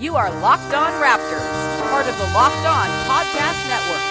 You are Locked On Raptors, part of the Locked On Podcast Network.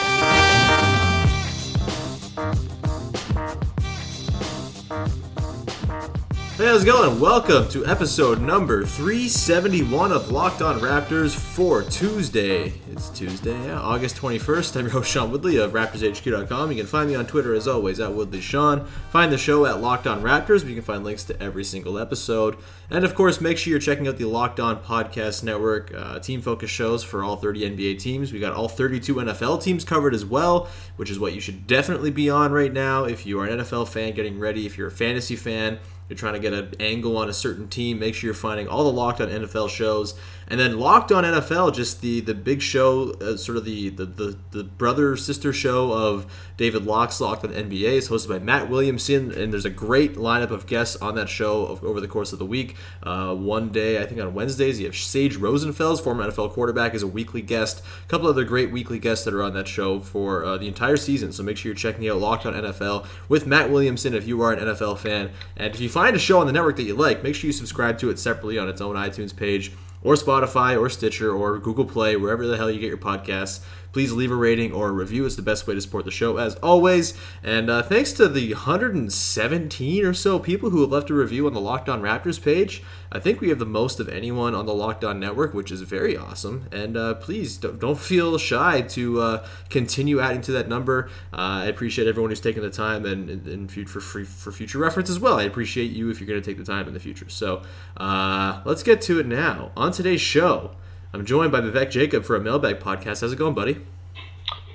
Hey, how's it going? Welcome to episode number 371 of Locked On Raptors for Tuesday. It's Tuesday, yeah, August 21st. I'm your host, Sean Woodley of RaptorsHQ.com. You can find me on Twitter as always at WoodleySean. Find the show at Locked On Raptors, where you can find links to every single episode. And of course, make sure you're checking out the Locked On Podcast Network uh, team focus shows for all 30 NBA teams. We got all 32 NFL teams covered as well, which is what you should definitely be on right now if you are an NFL fan getting ready, if you're a fantasy fan you're trying to get an angle on a certain team, make sure you're finding all the Locked On NFL shows. And then Locked On NFL, just the the big show, uh, sort of the, the the the brother sister show of David Locke's Locked On NBA, is hosted by Matt Williamson, and there's a great lineup of guests on that show of, over the course of the week. Uh, one day, I think on Wednesdays, you have Sage Rosenfels, former NFL quarterback, is a weekly guest. A couple other great weekly guests that are on that show for uh, the entire season. So make sure you're checking out Locked On NFL with Matt Williamson if you are an NFL fan. And if you find a show on the network that you like, make sure you subscribe to it separately on its own iTunes page or Spotify or Stitcher or Google Play, wherever the hell you get your podcasts. Please leave a rating or a review. It's the best way to support the show, as always. And uh, thanks to the 117 or so people who have left a review on the Locked On Raptors page. I think we have the most of anyone on the Locked On Network, which is very awesome. And uh, please don't, don't feel shy to uh, continue adding to that number. Uh, I appreciate everyone who's taken the time and, and, and for, for, for future reference as well. I appreciate you if you're going to take the time in the future. So uh, let's get to it now. On today's show, I'm joined by Vivek Jacob for a mailbag podcast. How's it going, buddy?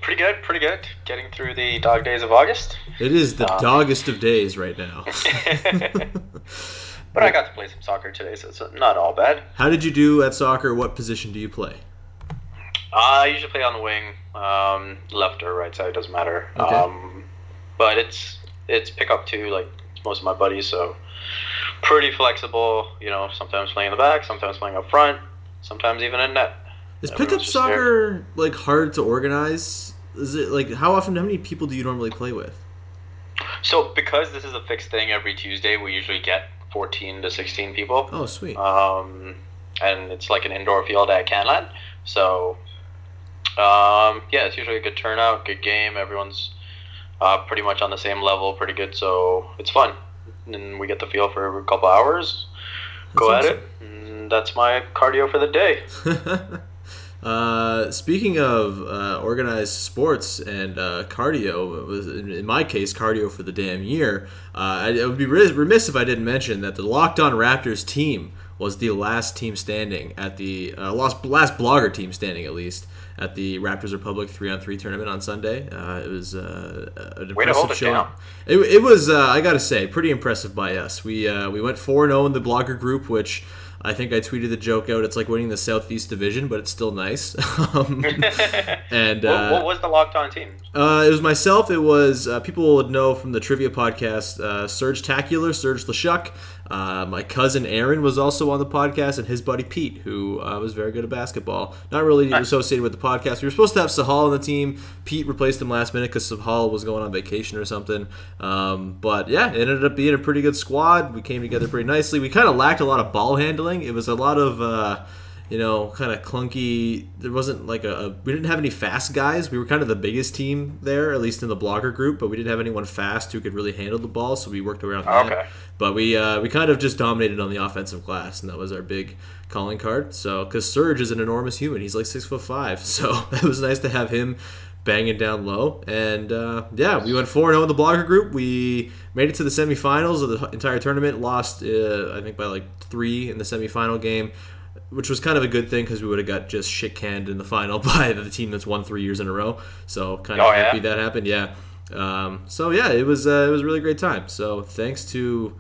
Pretty good, pretty good. Getting through the dog days of August. It is the Um, doggest of days right now. but I got to play some soccer today, so it's not all bad. How did you do at soccer? What position do you play? I usually play on the wing, um, left or right side doesn't matter. Okay. Um, but it's it's pick up too, like most of my buddies, so pretty flexible. You know, sometimes playing in the back, sometimes playing up front, sometimes even in net. Is Everyone's pickup soccer like hard to organize? Is it like how often? How many people do you normally play with? So because this is a fixed thing every Tuesday, we usually get 14 to 16 people. Oh, sweet. um, and it's like an indoor field at Canland. So, um, yeah, it's usually a good turnout, good game. Everyone's uh, pretty much on the same level, pretty good. So it's fun, and we get the feel for a couple hours. Go at it. That's my cardio for the day. uh, speaking of uh, organized sports and uh, cardio, it was in, my case cardio for the damn year. Uh, I, I would be remiss if I didn't mention that the Locked On Raptors team was the last team standing at the uh, last last blogger team standing at least at the Raptors Republic three on three tournament on Sunday. Uh, it was uh, an Way to hold impressive show. down. It, it was uh, I gotta say pretty impressive by us. We uh, we went four zero in the blogger group, which I think I tweeted the joke out. It's like winning the Southeast Division, but it's still nice. um, and what, uh, what was the locked on team? uh, it was myself. It was uh, people would know from the trivia podcast. Uh, Serge Tacular, Serge Lashuk. Uh, my cousin Aaron was also on the podcast, and his buddy Pete, who uh, was very good at basketball. Not really associated with the podcast. We were supposed to have Sahal on the team. Pete replaced him last minute because Sahal was going on vacation or something. Um, but yeah, it ended up being a pretty good squad. We came together pretty nicely. We kind of lacked a lot of ball handling. It was a lot of. Uh, you know, kind of clunky. There wasn't like a, a. We didn't have any fast guys. We were kind of the biggest team there, at least in the blogger group, but we didn't have anyone fast who could really handle the ball. So we worked around that. Okay. But we uh, we kind of just dominated on the offensive glass, and that was our big calling card. So because Serge is an enormous human, he's like six foot five. So it was nice to have him banging down low. And uh, yeah, we went 4 0 in the blogger group. We made it to the semifinals of the entire tournament, lost, uh, I think, by like three in the semifinal game, which was kind of a good thing because we would have got just shit canned in the final by the team that's won three years in a row. So kind of Oh, yeah? happy that happened. Yeah. Um, so yeah, it was uh, it was a really great time. So thanks to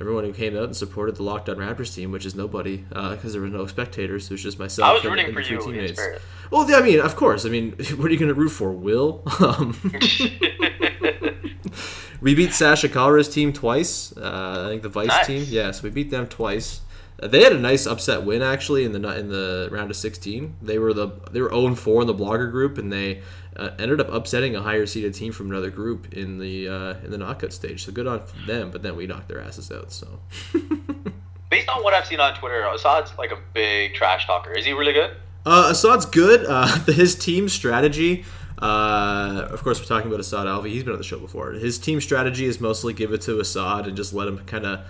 everyone who came out and supported the Locked On Raptors team, which is nobody because there were no spectators. It was just myself. I was and- rooting and for you teammates. Well, yeah, I mean, of course. I mean, what are you going to root for? Will? Um, we beat Sasha Kalra's team twice. Uh, I think the Vice Nice. team. Yeah, so we beat them twice. They had a nice upset win actually in the in the round of 16. They were the they were 0 4 in the blogger group, and they uh, ended up upsetting a higher seeded team from another group in the uh, in the knockout stage. So good on them. But then we knocked their asses out. So based on what I've seen on Twitter, Assad's like a big trash talker. Is he really good? Uh, Assad's good. Uh, his team strategy. Uh, of course, we're talking about Assad Alvi. He's been on the show before. His team strategy is mostly give it to Assad and just let him kind of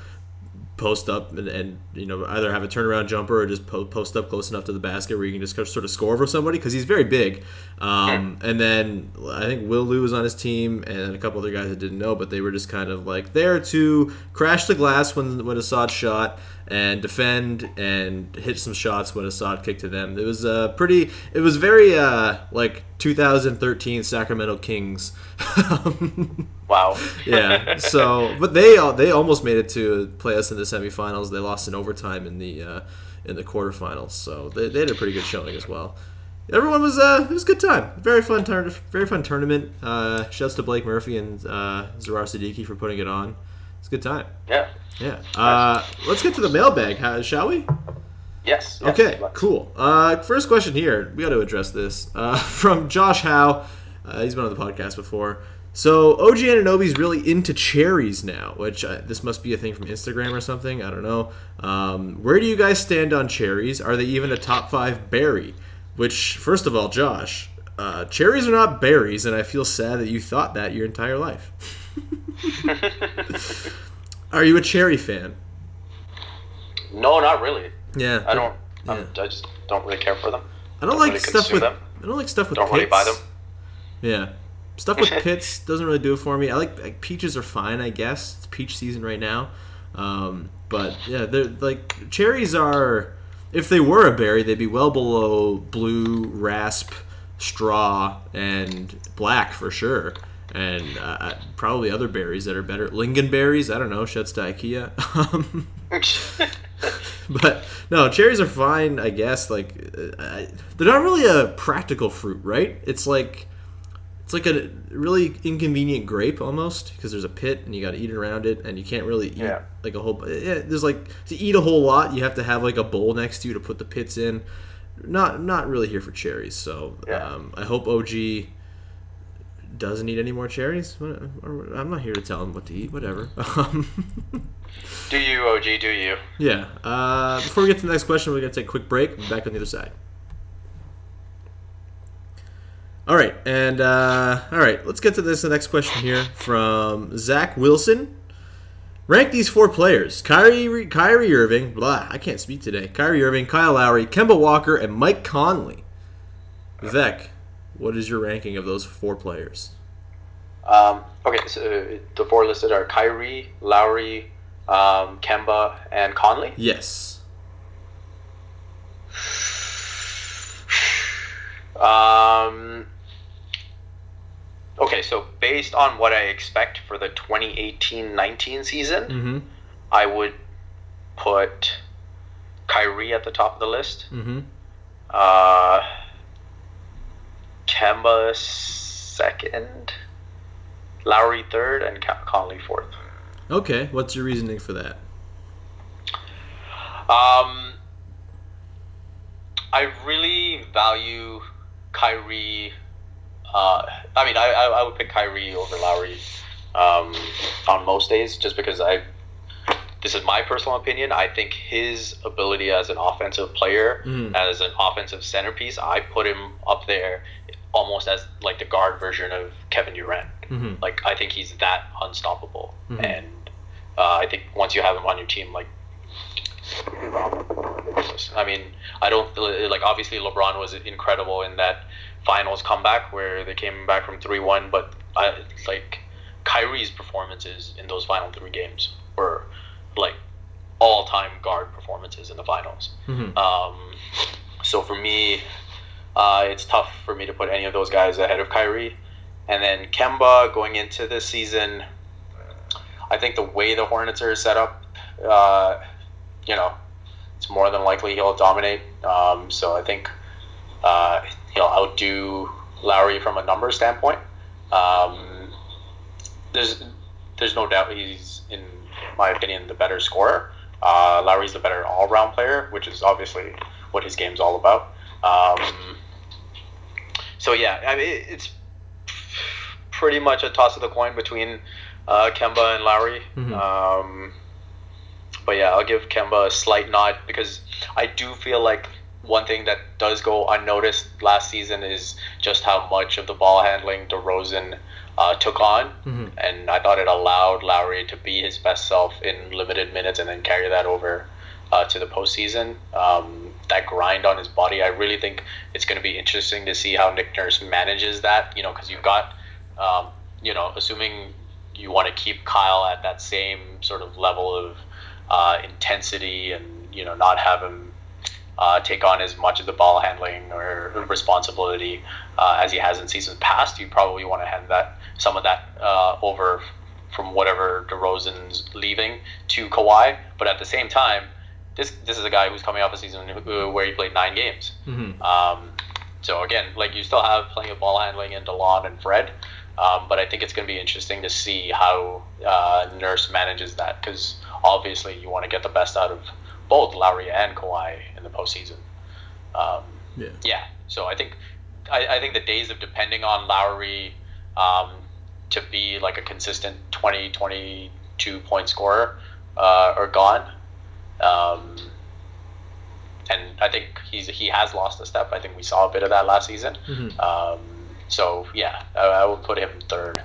post up and, and you know either have a turnaround jumper or just po- post up close enough to the basket where you can just sort of score over somebody because he's very big. Um, and then I think Will Lou was on his team and a couple other guys I didn't know, but they were just kind of like there to crash the glass when when Assad shot and defend and hit some shots when Assad kicked to them. It was uh, pretty. It was very uh, like 2013 Sacramento Kings. Wow. yeah. So, but they they almost made it to play us in the semifinals. They lost in overtime in the uh, in the quarterfinals. So they, they had a pretty good showing as well. Everyone was uh, it was a good time. Very fun turn, very fun tournament. Uh, shouts to Blake Murphy and uh, Zarar Siddiqui for putting it on. It's a good time. yeah. Yeah. Uh, let's get to the mailbag, shall we? Yes. yes, Okay, cool. Uh, first question here. We got to address this uh, from Josh Howe. Uh, he's been on the podcast before. So OG Anunoby's really into cherries now, which uh, this must be a thing from Instagram or something. I don't know. Um, where do you guys stand on cherries? Are they even a top five berry? Which, first of all, Josh, uh, cherries are not berries, and I feel sad that you thought that your entire life. are you a cherry fan? No, not really. Yeah, I don't. Yeah. I just don't really care for them. I don't Don't like really stuff with. them. I don't like stuff with. Pits. Don't really buy them. Yeah, stuff with pits doesn't really do it for me. I like, like peaches are fine, I guess. It's peach season right now, um, but yeah, they're like cherries are. If they were a berry, they'd be well below blue, rasp, straw, and black for sure. And uh, probably other berries that are better. Lingonberries, I don't know. Shouts to IKEA. Um, but no, cherries are fine, I guess. Like, uh, I, they're not really a practical fruit, right? It's like it's like a really inconvenient grape almost because there's a pit and you got to eat around it and you can't really eat Yeah. like a whole. Yeah, there's like to eat a whole lot, you have to have like a bowl next to you to put the pits in. Not not really here for cherries, so Yeah. um, I hope OG doesn't eat any more cherries. I'm not here to tell him what to eat. Whatever. Um, do you, OG? Do you? Yeah. Uh, before we get to the next question, we're going to take a quick break. We'll back on the other side. All right. And, uh, all right, let's get to this. The next question here from Zach Wilson. Rank these four players Kyrie, Kyrie Irving, blah, I can't speak today. Kyrie Irving, Kyle Lowry, Kemba Walker, and Mike Conley. Vivek, what is your ranking of those four players? Um, okay, so uh, the four listed are Kyrie, Lowry, um, Kemba, and Conley. Yes. Um, okay, so based on what I expect for the 2018-19 season, Mm-hmm. I would put Kyrie at the top of the list. Mm-hmm. Uh, Kemba second, Lowry third, and Conley fourth. Okay. What's your reasoning for that? Um, I really value Kyrie. Uh, I mean, I, I, I would pick Kyrie over Lowry um, on most days just because I. This is my personal opinion. I think his ability as an offensive player, Mhm. as an offensive centerpiece, I put him up there almost as like the guard version of Kevin Durant. Mm-hmm. Like I think he's that unstoppable, Mhm. and uh, I think once you have him on your team, like I mean, I don't like. Obviously, LeBron was incredible in that finals comeback where they came back from three one. But I like Kyrie's performances in those final three games were like all time guard performances in the finals. Mm-hmm. Um, so for me, uh, it's tough for me to put any of those guys ahead of Kyrie. And then Kemba going into this season, I think the way the Hornets are set up, uh, you know, it's more than likely he'll dominate. Um, so I think uh, he'll outdo Lowry from a number standpoint. Um, there's there's no doubt he's in my opinion the better scorer. Uh, Lowry's the better all round player, which is obviously what his game's all about. Um, so yeah, I mean it's pretty much a toss of the coin between uh, Kemba and Lowry. Mhm. Um, but yeah, I'll give Kemba a slight nod because I do feel like one thing that does go unnoticed last season is just how much of the ball handling DeRozan uh, took on, Mm-hmm. and I thought it allowed Lowry to be his best self in limited minutes and then carry that over uh, to the postseason. Um, that grind on his body, I really think it's going to be interesting to see how Nick Nurse manages that. You know, because you've got, um, you know, assuming you want to keep Kyle at that same sort of level of uh, intensity and you know not have him uh, take on as much of the ball handling or responsibility uh, as he has in seasons past. You probably want to hand that some of that uh, over from whatever DeRozan's leaving to Kawhi. But at the same time, this this is a guy who's coming off a season where he played nine games. Mhm. Um, so again, like you still have plenty of ball handling in Delon and Fred, um, but I think it's going to be interesting to see how uh, Nurse manages that because obviously you want to get the best out of both Lowry and Kawhi in the postseason. Um, Yeah. yeah. So I think I, I think the days of depending on Lowry um, to be like a consistent 20, 22 point scorer uh, are gone. Um, and I think he's he has lost a step. I think we saw a bit of that last season. Mhm. Um, so yeah, I, I will put him third,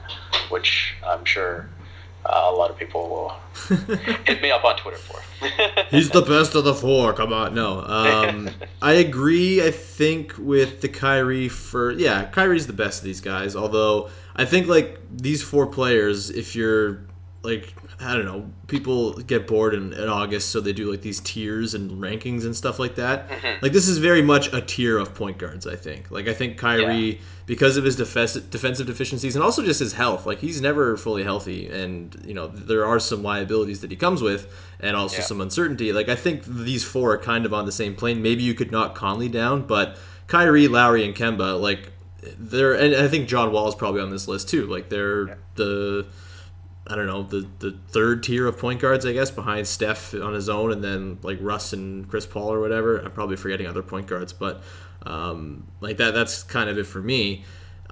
which I'm sure uh, a lot of people will hit me up on Twitter for. He's the best of the four. Come on, no. Um, I agree. I think with the Kyrie for yeah, Kyrie's the best of these guys. Although I think like these four players, if you're like I don't know, people get bored in, in August, so they do like these tiers and rankings and stuff like that. Mm-hmm. Like this is very much a tier of point guards. I think. Like I think Kyrie because of his defensive defensive deficiencies and also just his health. Like he's never fully healthy, and you know there are some liabilities that he comes with, and also Yeah. some uncertainty. Like I think these four are kind of on the same plane. Maybe you could knock Conley down, but Kyrie, Lowry, and Kemba, like they're, and I think John Wall is probably on this list too. Like they're the. I don't know the the third tier of point guards, I guess, behind Steph on his own, and then like Russ and Chris Paul or whatever. I'm probably forgetting other point guards, but um, like that. That's kind of it for me.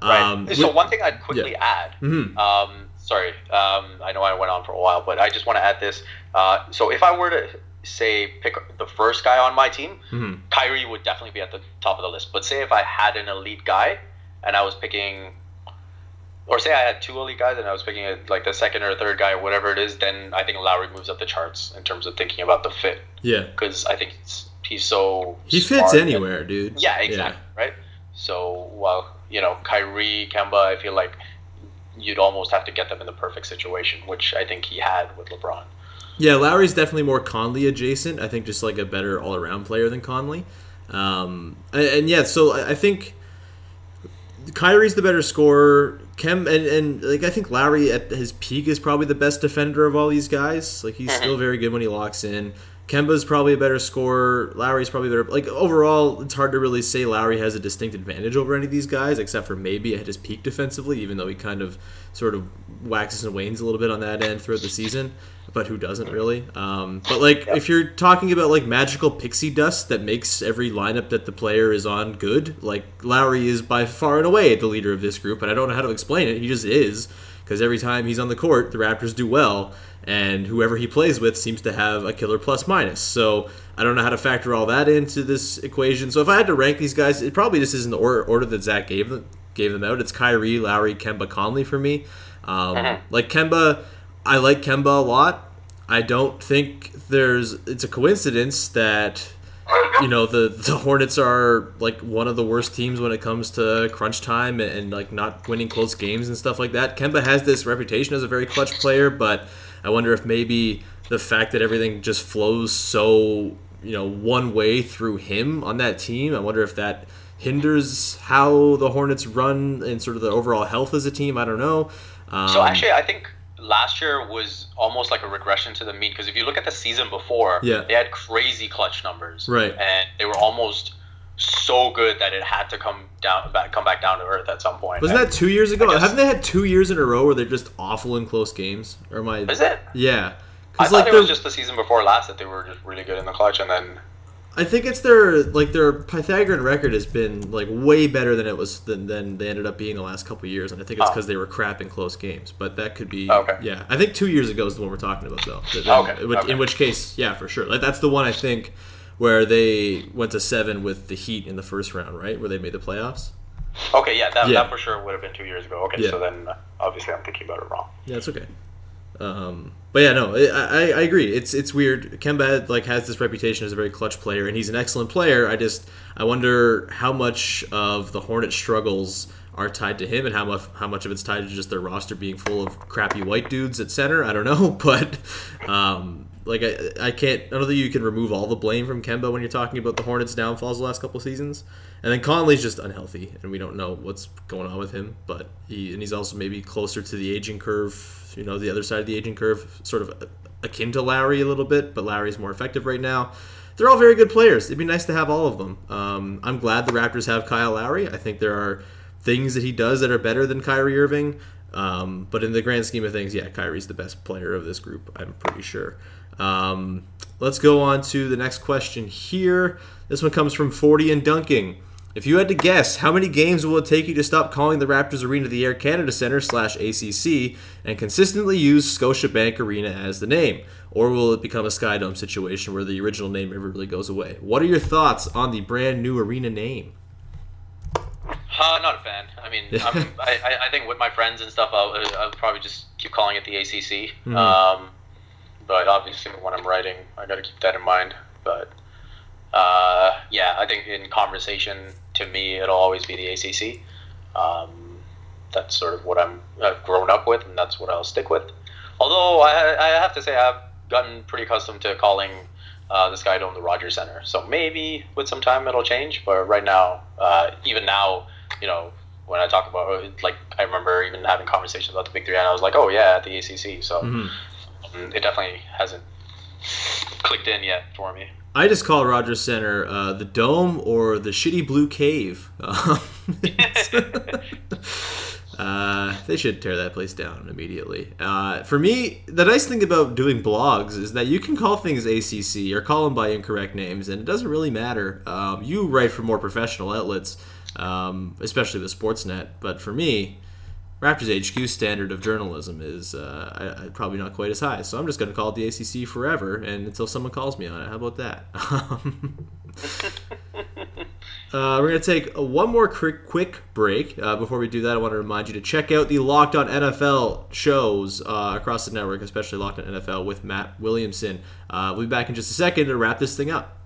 Right. Um, so with- one thing I'd quickly add. Mhm. Um, sorry, um, I know I went on for a while, but I just want to add this. Uh, so if I were to say pick the first guy on my team, Mhm. Kyrie would definitely be at the top of the list. But say if I had an elite guy and I was picking, or say I had two elite guys and I was picking a, like the second or third guy, or whatever it is, then I think Lowry moves up the charts in terms of thinking about the fit yeah, because I think he's, he's so he fits smart and- anywhere, dude. yeah, exactly. Right. So, well, you know, Kyrie, Kemba, I feel like you'd almost have to get them in the perfect situation, which I think he had with LeBron. Yeah, Lowry's definitely more Conley adjacent. I think just like a better all around player than Conley. Um, and, and yeah, so I think Kyrie's the better scorer. Kem and, and like I think Lowry at his peak is probably the best defender of all these guys. Like he's still very good when he locks in. Kemba's probably a better scorer. Lowry's probably better. Like overall, it's hard to really say Lowry has a distinct advantage over any of these guys, except for maybe at his peak defensively, even though he kind of sort of waxes and wanes a little bit on that end throughout the season. But who doesn't really? Um, but like, if you're talking about like magical pixie dust that makes every lineup that the player is on good, like Lowry is by far and away the leader of this group, and I don't know how to explain it. He just is because every time he's on the court, the Raptors do well, and whoever he plays with seems to have a killer plus minus. So I don't know how to factor all that into this equation. So if I had to rank these guys, it probably just isn't the order, order that Zach gave them gave them out. It's Kyrie, Lowry, Kemba, Conley for me. Um, Like Kemba, I like Kemba a lot. I don't think there's it's a coincidence that you know the the Hornets are like one of the worst teams when it comes to crunch time and, and like not winning close games and stuff like that. Kemba has this reputation as a very clutch player, but I wonder if maybe the fact that everything just flows so you know one way through him on that team, I wonder if that hinders how the Hornets run and sort of the overall health as a team. I don't know. Um, So actually, I think last year was almost like a regression to the mean because if you look at the season before, Yeah. they had crazy clutch numbers, Right. And they were almost so good that it had to come down, back, come back down to earth at some point. wasn't that two years ago? Guess- Haven't they had two years in a row where they're just awful in close games? Or am I? Is it? Yeah, I thought like it was just the season before last that they were just really good in the clutch, and then I think it's their like their Pythagorean record has been like way better than it was than, than they ended up being the last couple of years, and I think it's Oh. because they were crap in close games. But that could be Okay. yeah. I think two years ago is the one we're talking about though. That- Okay, In which, okay. in which case, yeah, for sure. Like that's the one I think where they went to seven with the Heat in the first round, right? Where they made the playoffs. Okay, yeah, that, Yeah. that for sure would have been two years ago. Okay, Yeah. so then uh, obviously I'm thinking about it wrong. Yeah, it's okay. Um, but yeah, no, I, I, agree. It's it's weird. Kemba like has this reputation as a very clutch player, and he's an excellent player. I just I wonder how much of the Hornets' struggles are tied to him, and how much how much of it's tied to just their roster being full of crappy white dudes at center. I don't know, but um, like I, I can't. I don't think you can remove all the blame from Kemba when you're talking about the Hornets' downfalls the last couple seasons. And then Conley's just unhealthy, and we don't know what's going on with him. But he and he's also maybe closer to the aging curve. You know, the other side of the aging curve, sort of akin to Lowry a little bit, but Lowry's more effective right now. They're all very good players. It'd be nice to have all of them. Um, I'm glad the Raptors have Kyle Lowry. I think there are things that he does that are better than Kyrie Irving. Um, but in the grand scheme of things, yeah, Kyrie's the best player of this group. I'm pretty sure. Um, let's go on to the next question here. This one comes from 40 and Dunking. If you had to guess, how many games will it take you to stop calling the Raptors Arena the Air Canada Centre slash ACC and consistently use Scotiabank Arena as the name? Or will it become a Skydome situation where the original name never really goes away? What are your thoughts on the brand new arena name? Uh, not a fan. I mean, I, I- think with my friends and stuff, I'll, I'll probably just keep calling it the ACC. Mhm. Um, but obviously, when I'm writing, I got to keep that in mind. But uh, yeah, I think in conversation, to me, it'll always be the ACC. Um, that's sort of what I'm I've grown up with, and that's what I'll stick with. Although I, I have to say, I've gotten pretty accustomed to calling uh, the Sky Dome the Rogers Center. So maybe with some time it'll change. But right now, uh, even now, you know, when I talk about it, like I remember even having conversations about the Big Three, and I was like, oh yeah, at the ACC. So Mhm. um, it definitely hasn't clicked in yet for me. I just call Rogers Center uh, the Dome or the Shitty Blue Cave. Uh, they should tear that place down immediately. Uh, for me, the nice thing about doing blogs is that you can call things ACC or call them by incorrect names, and it doesn't really matter. Um, you write for more professional outlets, um, especially the Sportsnet, but for me, Raptors HQ standard of journalism is uh, probably not quite as high, so I'm just going to call it the ACC forever, and until someone calls me on it. How about that? uh, we're going to take one more quick, quick break. Uh, before we do that, I want to remind you to check out the Locked On NFL shows uh, across the network, especially Locked On NFL with Matt Williamson. Uh, we'll be back in just a second to wrap this thing up.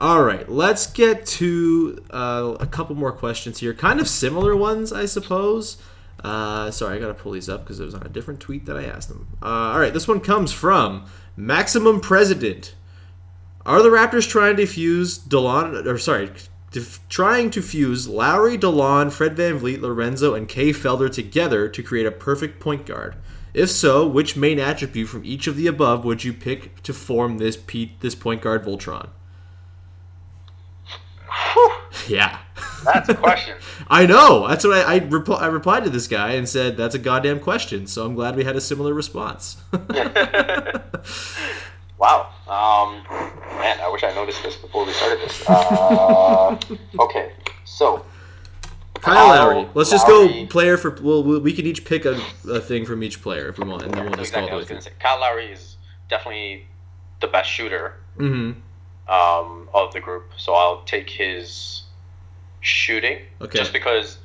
All right, let's get to uh, a couple more questions here. Kind of similar ones, I suppose. Uh, sorry, I got to pull these up because it was on a different tweet that I asked them. Uh, all right, this one comes from Maximum President. Are the Raptors trying to fuse Delon, or sorry, to, trying to fuse Lowry, Delon, Fred VanVleet, Lorenzo, and Kay Felder together to create a perfect point guard? If so, which main attribute from each of the above would you pick to form this this point guard Voltron? Yeah. That's a question. I know. That's what I I, repl- I replied to this guy and said that's a goddamn question. So I'm glad we had a similar response. wow. Um, man, I wish I noticed this before we started this. Uh, okay, so Kyle Lowry. Let's just go player for. Well, we can each pick a, a thing from each player if we want, and then we'll just exactly, I go was with going it. to say Kyle Lowry is definitely the best shooter Mm-hmm. um, of the group. So I'll take his shooting Okay. just because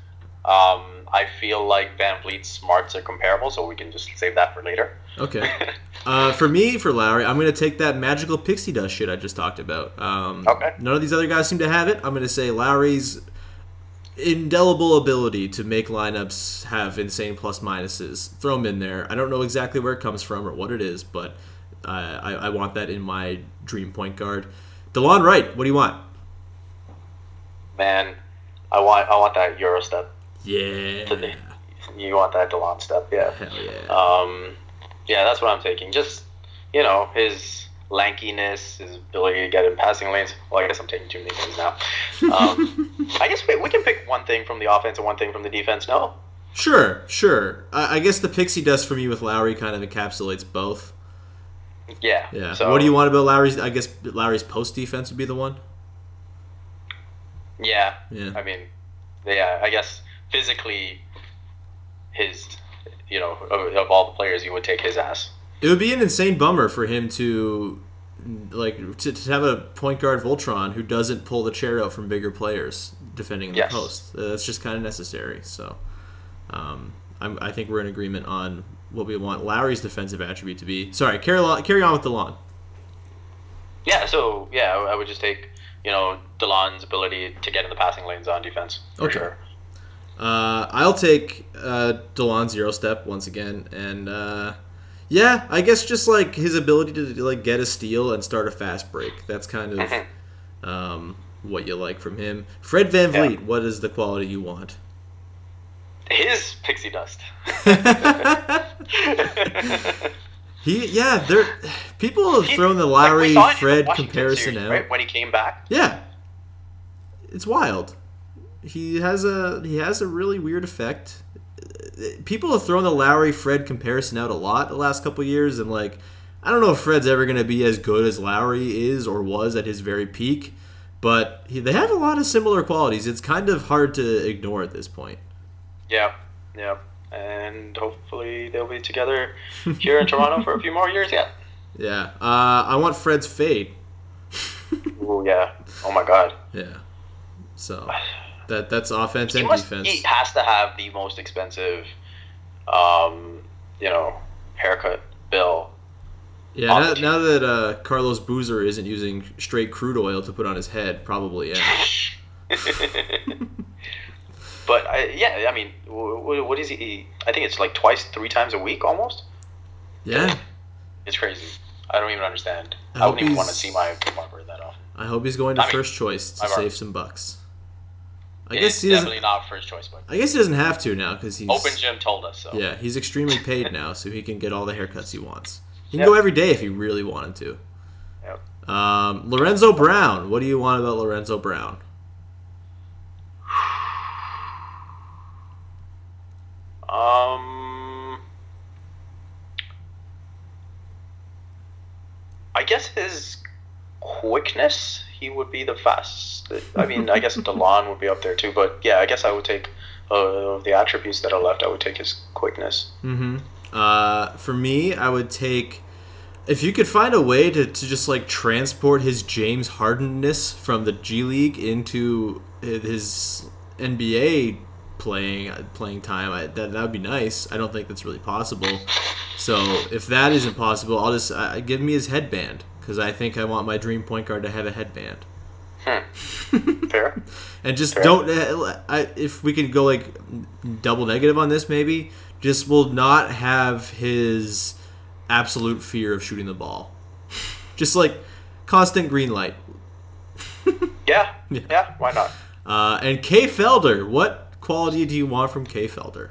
um, I feel like VanVleet's smarts are comparable, so we can just save that for later. Okay. Uh, for me, for Lowry, I'm going to take that magical pixie dust shit I just talked about. Um, Okay. None of these other guys seem to have it. I'm going to say Lowry's indelible ability to make lineups have insane plus minuses. Throw him in there. I don't know exactly where it comes from or what it is, but uh, I, I want that in my dream point guard. Delon Wright, what do you want? Man, I want I want that Euro step. Yeah. You want that Delon step, yeah. Hell yeah. Um, yeah, that's what I'm taking. Just you know his lankiness, his ability to get in passing lanes. Well, I guess I'm taking too many things now. Um, I guess we, we can pick one thing from the offense and one thing from the defense. No, Sure, sure. I, I guess the pixie dust for me with Lowry kind of encapsulates both. Yeah. Yeah. So, what do you want about Lowry's? I guess Lowry's post defense would be the one. Yeah. Yeah. I mean, yeah. I guess physically, his, you know, of, of all the players, you would take his ass. It would be an insane bummer for him to like to, to have a point guard Voltron who doesn't pull the chair out from bigger players defending the Yes. post. Uh, That's just kind of necessary. So, um, I'm, I think we're in agreement on what we want Lowry's defensive attribute to be. Sorry, carry on, carry on with the lawn. Yeah. So yeah, I, I would just take you know Delon's ability to get in the passing lanes on defense for Okay. sure. Uh, I'll take uh, Delon zero step once again, and uh, yeah, I guess just like his ability to like get a steal and start a fast break. That's kind of Mhm. um, what you like from him. Fred Van Yeah. What is the quality you want? His pixie dust. He yeah, there people have He- thrown the like, saw it in the Fred comparison series, out. right, when he came back. Yeah, it's wild. He has a he has a really weird effect. People have thrown the Lowry Fred comparison out a lot the last couple years, and like I don't know if Fred's ever going to be as good as Lowry is or was at his very peak, but he, they have a lot of similar qualities. It's kind of hard to ignore at this point. Yeah, yeah, and hopefully they'll be together here in Toronto for a few more years yet. Yeah, uh, I want Fred's fade. Ooh, yeah. Oh my God. Yeah, so that that's offense He and must. defense. He has to have the most expensive, um, you know, haircut bill. Yeah, now, now that uh, Carlos Boozer isn't using straight crude oil to put on his head, probably yeah. but I, yeah, I mean, what, what is he? I think it's like twice, three times a week almost. Yeah, It's crazy. I don't even understand. I I, wouldn't even want to see my barber that often. I hope he's going to I mean, first choice to save some bucks. I guess he definitely not first choice, but I guess he doesn't have to now because he's Open Gym told us so. yeah he's extremely paid now, so he can get all the haircuts he wants. He can Yep. go every day if he really wanted to. Yep. Um, Lorenzo Brown, what do you want about Lorenzo Brown? Um, I guess his quickness, he would be the fastest. I mean, I guess Delon would be up there too, but yeah, I guess I would take uh, the attributes that are left. I would take his quickness. Mm-hmm. Uh, for me, I would take if you could find a way to, to just like transport his James Hardenness from the G League into his NBA playing playing time. I, that that would be nice. I don't think that's really possible. So if that isn't possible, I'll just uh, give me his headband because I think I want my dream point guard to have a headband. Fair. And just Fair. don't. uh, I, if we could go like double negative on this, maybe just will not have his absolute fear of shooting the ball. just like constant green light. Yeah. Yeah. Yeah. Why not? Uh, and Kay Felder, what quality do you want from Kay Felder?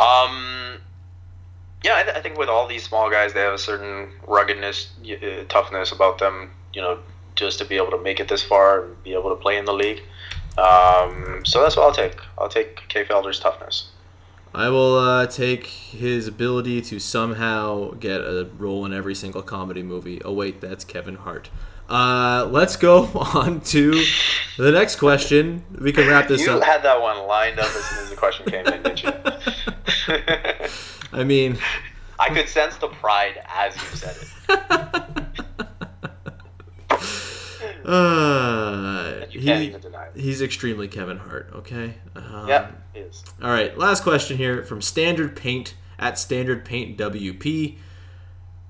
Um, yeah, I, th- I think with all these small guys, they have a certain ruggedness, y- uh, toughness about them. You know, just to be able to make it this far and be able to play in the league. Um, so that's what I'll take. I'll take Kay Felder's toughness. I will uh, take his ability to somehow get a role in every single comedy movie. Oh wait, that's Kevin Hart. Uh, let's go on to the next question. We can wrap this you up. You had that one lined up as soon as the question came in, didn't you? I mean, I could sense the pride as you said it. uh, You can't he- even deny it. he's extremely Kevin Hart. Okay. Um, Yeah, it is. All right. Last question here from Standard Paint at Standard Paint WP.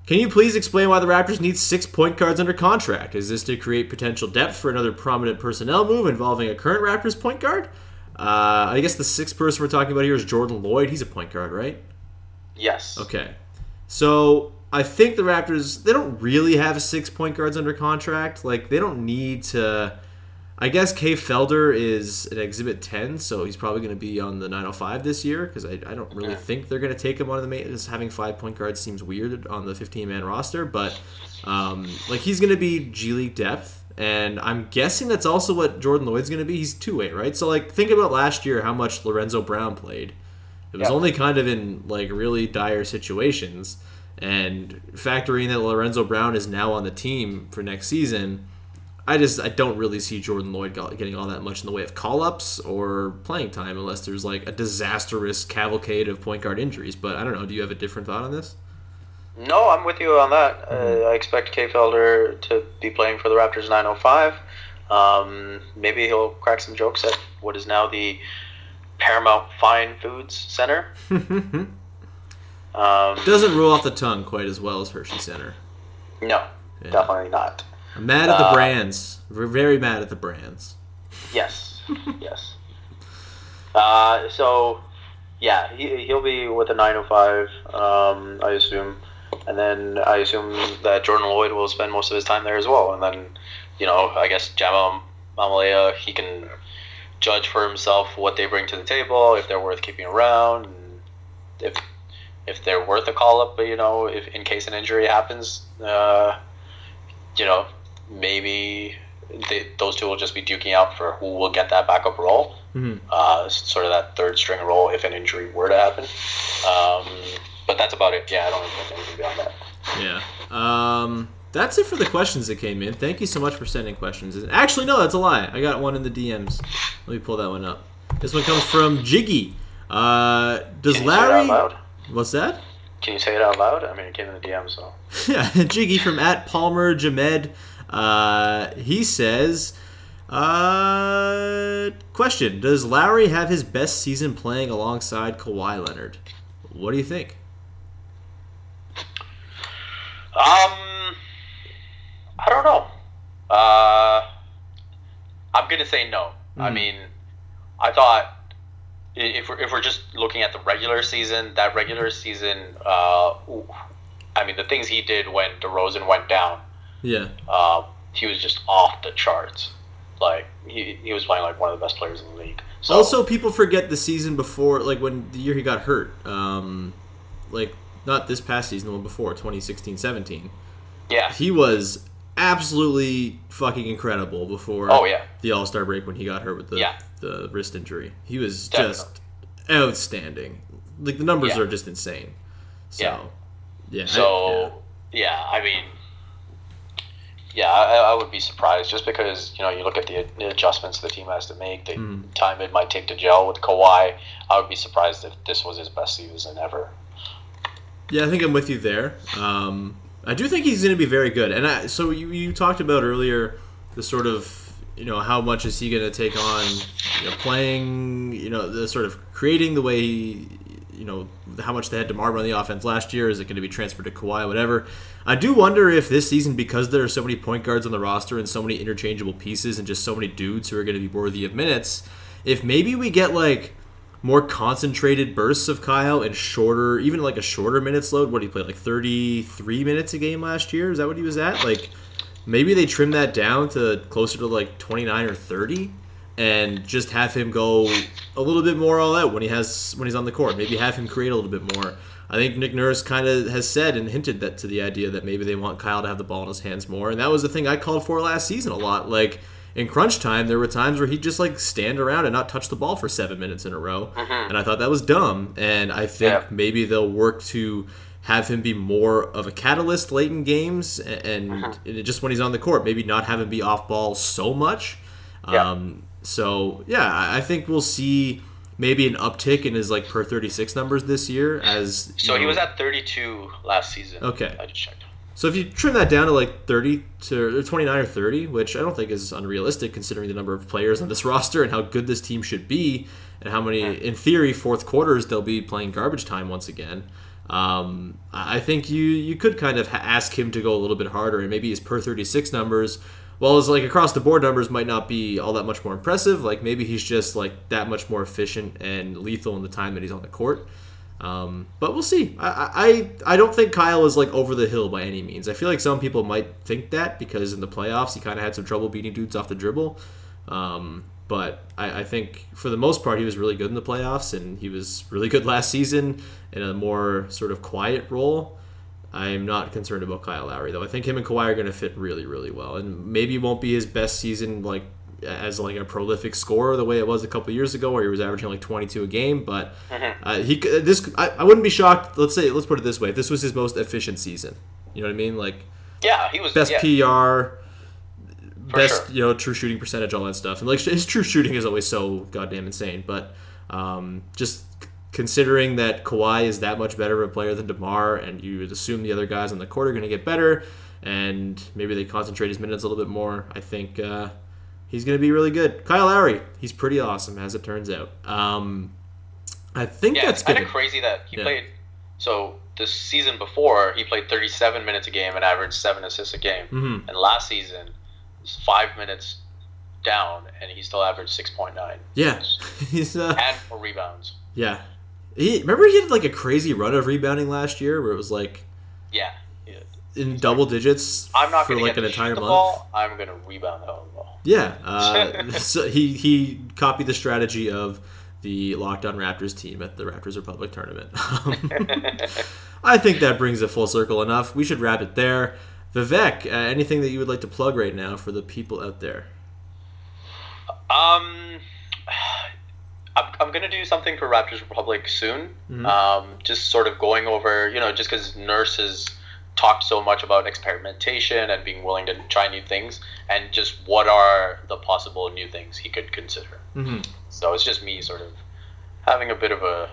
Can you please explain why the Raptors need six point guards under contract? Is this to create potential depth for another prominent personnel move involving a current Raptors point guard? Uh, I guess the sixth person we're talking about here is Jordan Lloyd. He's a point guard, right? Yes. Okay. So I think the Raptors they don't really have six point guards under contract. Like they don't need to. I guess Kay Felder is an Exhibit 10, so he's probably going to be on the 905 this year because I, I don't really think they're going to take him on the main. Just having five point guards seems weird on the 15 man roster, but um, like he's going to be G League depth, and I'm guessing that's also what Jordan Lloyd's going to be. He's two way, right? So like think about last year how much Lorenzo Brown played. It was Yeah. only kind of in like really dire situations, And factoring that Lorenzo Brown is now on the team for next season, I just I don't really see Jordan Lloyd getting all that much in the way of call ups or playing time unless there's like a disastrous cavalcade of point guard injuries. But I don't know. Do you have a different thought on this? No, I'm with you on that. Uh, I expect Kay Felder to be playing for the Raptors 905. Um, maybe he'll crack some jokes at what is now the Paramount Fine Foods Center. um, Doesn't roll off the tongue quite as well as Hershey Center. No, yeah. definitely not. I'm mad at the uh, brands. We're very mad at the brands. Yes, yes. Uh, so, yeah, he, he'll be with the 905, um, I assume. And then I assume that Jordan Lloyd will spend most of his time there as well. And then, you know, I guess Jama Mahlalela, he can judge for himself what they bring to the table, if they're worth keeping around, and if if they're worth a call up. You know, if in case an injury happens, uh, you know, maybe they, those two will just be duking out for who will get that backup role, mm-hmm. uh, sort of that third string role if an injury were to happen. Um, but that's about it. Yeah, I don't think anything beyond that. Yeah. Um, that's it for the questions that came in. Thank you so much for sending questions. Actually, no, that's a lie. I got one in the DMs. Let me pull that one up. This one comes from Jiggy. Uh, does Larry? What's that? Can you say it out loud? I mean, it came in the DMs, so. yeah, Jiggy from at Palmer Jamed. Uh, he says, uh, question: Does Lowry have his best season playing alongside Kawhi Leonard? What do you think? Um, I don't know. Uh, I'm gonna say no. Mm. I hmm. mean, I thought if we're if we're just looking at the regular season, that regular season, uh, I mean, the things he did when DeRozan went down. Yeah. Uh, he was just off the charts. Like he, he was playing like one of the best players in the league. So, also, people forget the season before, like when the year he got hurt. Um, like not this past season, the one before, 2016-17. Yeah. He was absolutely fucking incredible before oh, yeah. the All Star break when he got hurt with the yeah. the wrist injury. He was Definitely. just outstanding. Like the numbers yeah. are just insane. So yeah. yeah so I, yeah. I mean yeah, I, I, would be surprised just because you know you look at the, adjustments the team has to make, the mm. time it might take to gel with Kawhi. I would be surprised if this was his best season ever. Yeah, I think I'm with you there. Um, I do think he's going to be very good. And I, so you, you talked about earlier the sort of you know how much is he going to take on you know, playing you know the sort of creating the way you know how much they had to Demar on the offense last year is it going to be transferred to Kawhi whatever I do wonder if this season because there are so many point guards on the roster and so many interchangeable pieces and just so many dudes who are going to be worthy of minutes if maybe we get like more concentrated bursts of Kyle and shorter, even like a shorter minutes load. What did he play like 33 minutes a game last year? Is that what he was at? Like maybe they trim that down to closer to like 29 or 30 and just have him go a little bit more all out when he has when he's on the court. Maybe have him create a little bit more. I think Nick Nurse kind of has said and hinted that to the idea that maybe they want Kyle to have the ball in his hands more, and that was the thing I called for last season a lot. Like in crunch time, there were times where he'd just like stand around and not touch the ball for seven minutes in a row, mm-hmm. and I thought that was dumb. And I think yeah. maybe they'll work to have him be more of a catalyst late in games, and, mm-hmm. just when he's on the court, maybe not have him be off ball so much. Yeah. Um, so yeah, I think we'll see maybe an uptick in his like per 36 numbers this year as so know, he was at 32 last season okay i just checked so if you trim that down to like 30 to 29 or 30, which I don't think is unrealistic considering the number of players on this roster and how good this team should be, and how many, in theory, fourth quarters they'll be playing garbage time once again. Um, I think you you could kind of ask him to go a little bit harder, and maybe his per 36 numbers, while his like across the board numbers might not be all that much more impressive, like maybe he's just like that much more efficient and lethal in the time that he's on the court. Um, but we'll see. I, I I don't think Kyle is like over the hill by any means. I feel like some people might think that because in the playoffs he kind of had some trouble beating dudes off the dribble. Um, but I, I, think for the most part he was really good in the playoffs and he was really good last season in a more sort of quiet role. I'm not concerned about Kyle Lowry though. I think him and Kawhi are going to fit really really well, and maybe won't be his best season like as like a prolific scorer the way it was a couple years ago, where he was averaging like 22 a game. But uh, he c- this I, I wouldn't be shocked. Let's say let's put it this way: if this was his most efficient season, you know what I mean? Like Yeah, he was best yeah, PR, best sure. you know true shooting percentage, all that stuff. And like his true shooting is always so goddamn insane. But um, just considering that Kawhi is that much better of a player than Demar, and you would assume the other guys on the court are going to get better, and maybe they concentrate his minutes a little bit more. I think uh, he's going to be really good. Kyle Lowry, he's pretty awesome as it turns out. Um, I think Yeah, that's kind of crazy that he Yeah. played. So the season before, he played 37 minutes a game and averaged seven assists a game. Mhm. And last season, five minutes down, and he still averaged 6.9 Yeah, he's uh, and four rebounds. yeah. He remember he had like a crazy run of rebounding last year where it was like Yeah. In double digits I'm not for going to like an entire month. ball. I'm going to rebound the ball. Yeah, uh, so he he copied the strategy of the Locked On Raptors team at the Raptors Republic tournament. I think that brings it full circle enough. We should wrap it there. Vivek, uh, anything that you would like to plug right now for the people out there? Um, I'm, I'm gonna do something for Raptors Republic soon. Mhm. Um, just sort of going over, you know, just because Nurse has talked so much about experimentation and being willing to try new things, and just what are the possible new things he could consider. Mm-hmm. So it's just me sort of having a bit of a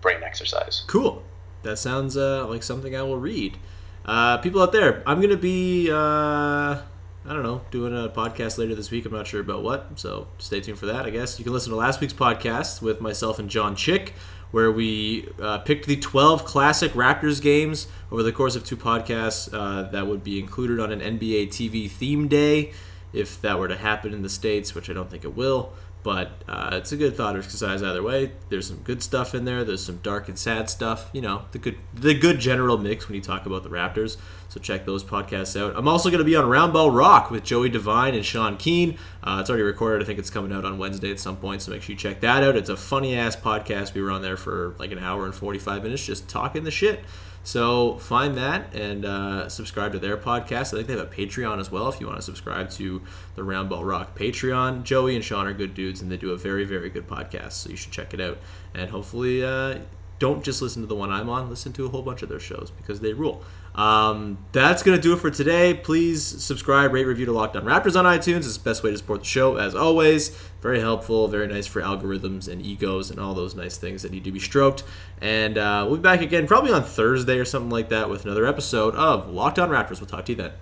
brain exercise. Cool. That sounds uh, like something I will read. Uh, people out there, I'm gonna be uh, I don't know doing a podcast later this week. I'm not sure about what, so stay tuned for that. I guess you can listen to last week's podcast with myself and John Chick, where we uh, picked the 12 classic Raptors games over the course of two podcasts uh, that would be included on an NBA TV theme day if that were to happen in the states, which I don't think it will. But uh, it's a good thought exercise either way. There's some good stuff in there. There's some dark and sad stuff. You know, the good the good general mix when you talk about the Raptors. So check those podcasts out. I'm also going to be on Roundball Rock with Joey Devine and Sean Keen. Uh, it's already recorded. I think it's coming out on Wednesday at some point. So make sure you check that out. It's a funny ass podcast. We were on there for like an hour and 45 minutes just talking the shit. So find that and uh, subscribe to their podcast. I think they have a Patreon as well if you want to subscribe to the Roundball Rock Patreon. Joey and Sean are good dudes and they do a very, very good podcast. So you should check it out. And hopefully, uh, don't just listen to the one I'm on, listen to a whole bunch of their shows because they rule. Um, that's going to do it for today. Please subscribe, rate, review to Locked On Raptors on iTunes. It's the best way to support the show, as always. Very helpful, very nice for algorithms and egos and all those nice things that need to be stroked. And uh, we'll be back again probably on Thursday or something like that with another episode of Locked On Raptors. We'll talk to you then.